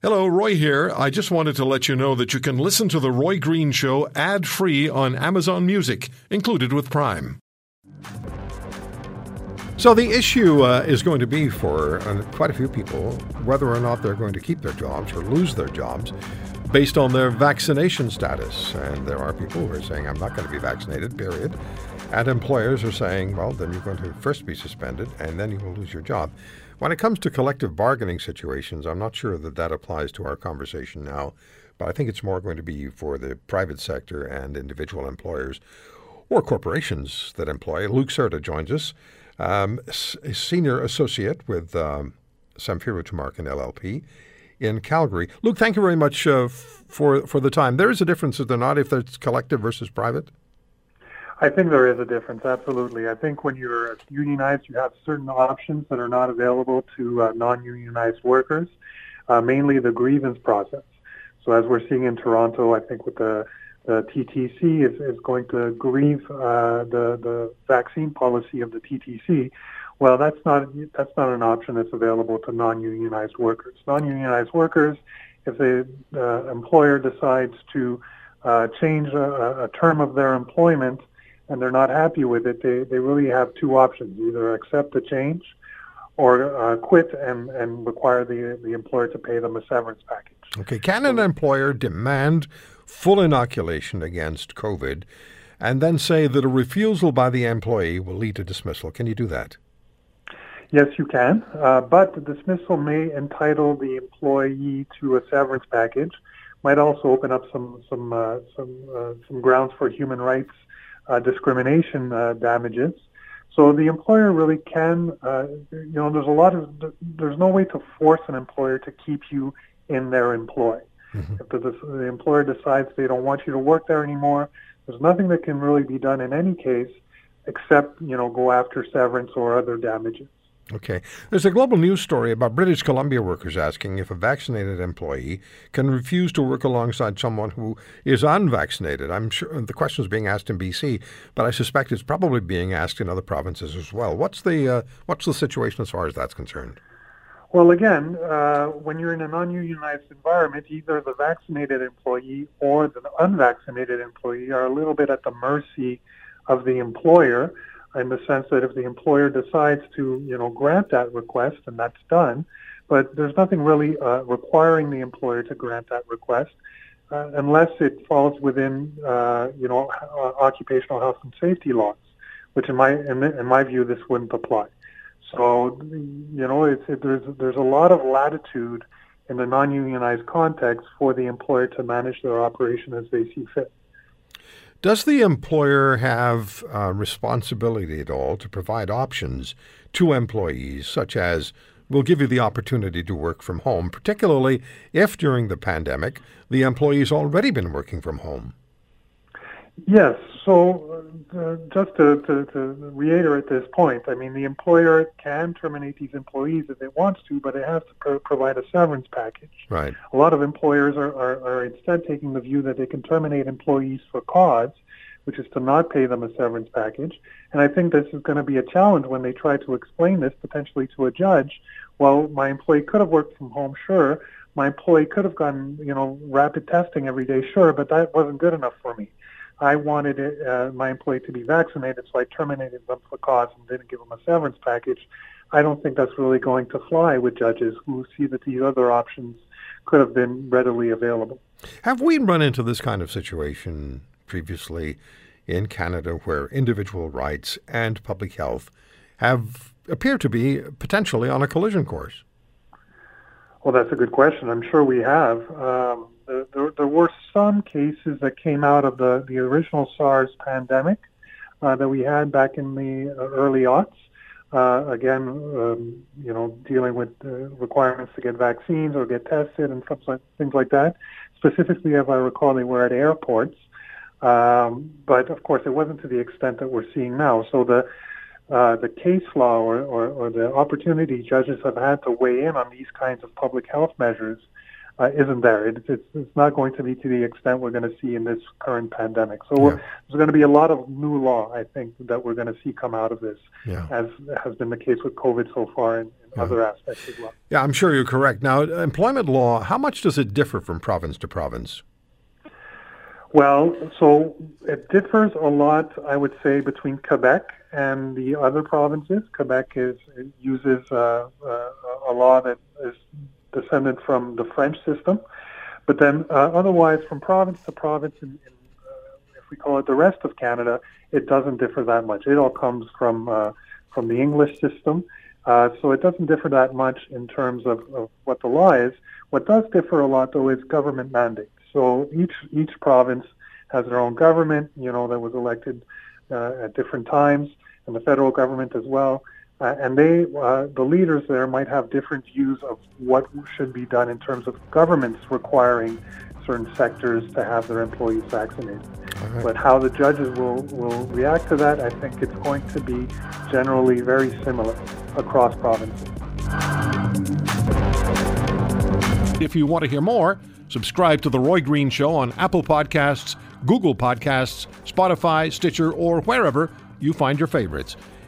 Hello, Roy here. I just wanted to let you know that you can listen to The Roy Green Show ad free on Amazon Music, included with Prime. So, the issue uh, is going to be for uh, quite a few people whether or not they're going to keep their jobs or lose their jobs based on their vaccination status. And there are people who are saying, I'm not going to be vaccinated, period. And employers are saying, well, then you're going to first be suspended and then you will lose your job. When it comes to collective bargaining situations, I'm not sure that that applies to our conversation now, but I think it's more going to be for the private sector and individual employers or corporations that employ. Luke Serta joins us, um, senior associate with um, Samfiru Tumarkin LLP in Calgary. Luke, thank you very much uh, for for the time. There is a difference, is there not, if it's collective versus private? I think there is a difference, absolutely. I think when you're unionized, you have certain options that are not available to uh, non-unionized workers, uh, mainly the grievance process. So as we're seeing in Toronto, I think with the, the TTC is, is going to grieve uh, the, the vaccine policy of the TTC. Well, that's not that's not an option that's available to non-unionized workers. Non-unionized workers, if the uh, employer decides to uh, change a, a term of their employment and they're not happy with it, they, they really have two options: either accept the change or uh, quit and, and require the the employer to pay them a severance package. Okay, can an employer demand full inoculation against COVID, and then say that a refusal by the employee will lead to dismissal? Can you do that? Yes, you can, uh, but the dismissal may entitle the employee to a severance package. Might also open up some some uh, some uh, some grounds for human rights uh, discrimination uh, damages. So the employer really can, uh, you know, there's a lot of, there's no way to force an employer to keep you in their employ. Mm-hmm. If the, the employer decides they don't want you to work there anymore, there's nothing that can really be done in any case except, you know, go after severance or other damages. Okay. There's a global news story about British Columbia workers asking if a vaccinated employee can refuse to work alongside someone who is unvaccinated. I'm sure the question is being asked in BC, but I suspect it's probably being asked in other provinces as well. What's the uh, what's the situation as far as that's concerned? Well, again, uh, when you're in a non-unionized environment, either the vaccinated employee or the unvaccinated employee are a little bit at the mercy of the employer in the sense that if the employer decides to, you know, grant that request, and that's done, but there's nothing really uh, requiring the employer to grant that request uh, unless it falls within, uh, you know, uh, occupational health and safety laws, which in my in, in my view this wouldn't apply. So, you know, it's, it, there's there's a lot of latitude in the non-unionized context for the employer to manage their operation as they see fit. Does the employer have uh, responsibility at all to provide options to employees, such as we'll give you the opportunity to work from home, particularly if during the pandemic the employee's already been working from home? Yes. So, uh, just to, to, to, reiterate this point, I mean, the employer can terminate these employees if it wants to, but it has to pro- provide a severance package. Right. A lot of employers are, are, are instead taking the view that they can terminate employees for cause, which is to not pay them a severance package. And I think this is going to be a challenge when they try to explain this potentially to a judge. Well, my employee could have worked from home, sure. My employee could have gotten, you know, rapid testing every day, sure, but that wasn't good enough for me. I wanted it, uh, my employee to be vaccinated, so I terminated them for cause and didn't give them a severance package. I don't think that's really going to fly with judges who see that these other options could have been readily available. Have we run into this kind of situation previously in Canada where individual rights and public health have appear to be potentially on a collision course? Well, that's a good question. I'm sure we have. Um, there, there were some cases that came out of the, the original SARS pandemic uh, that we had back in the uh, early aughts. Uh, again, um, you know, dealing with uh, requirements to get vaccines or get tested and stuff like, things like that. Specifically, if I recall, they were at airports. Um, but of course, it wasn't to the extent that we're seeing now. So the uh, the case law or, or, or, the opportunity judges have had to weigh in on these kinds of public health measures uh, isn't there. It, it's, it's not going to be to the extent we're going to see in this current pandemic. So yeah. there's going to be a lot of new law, I think, that we're going to see come out of this, yeah. as has been the case with COVID so far and, and yeah. other aspects as well. Yeah, I'm sure you're correct. Now, employment law, how much does it differ from province to province? Well, so it differs a lot, I would say, between Quebec and the other provinces. Quebec is uses uh, uh, a law that is descended from the French system. But then uh, otherwise, from province to province, in, in, uh, if we call it the rest of Canada, it doesn't differ that much. It all comes from uh, from the English system. Uh, so it doesn't differ that much in terms of, of what the law is. What does differ a lot, though, is government mandate. So each each province has their own government, you know, that was elected uh, at different times, and the federal government as well. Uh, and they, uh, the leaders there, might have different views of what should be done in terms of governments requiring certain sectors to have their employees vaccinated. Right. But how the judges will, will react to that, I think it's going to be generally very similar across provinces. If you want to hear more, subscribe to The Roy Green Show on Apple Podcasts, Google Podcasts, Spotify, Stitcher, or wherever you find your favorites.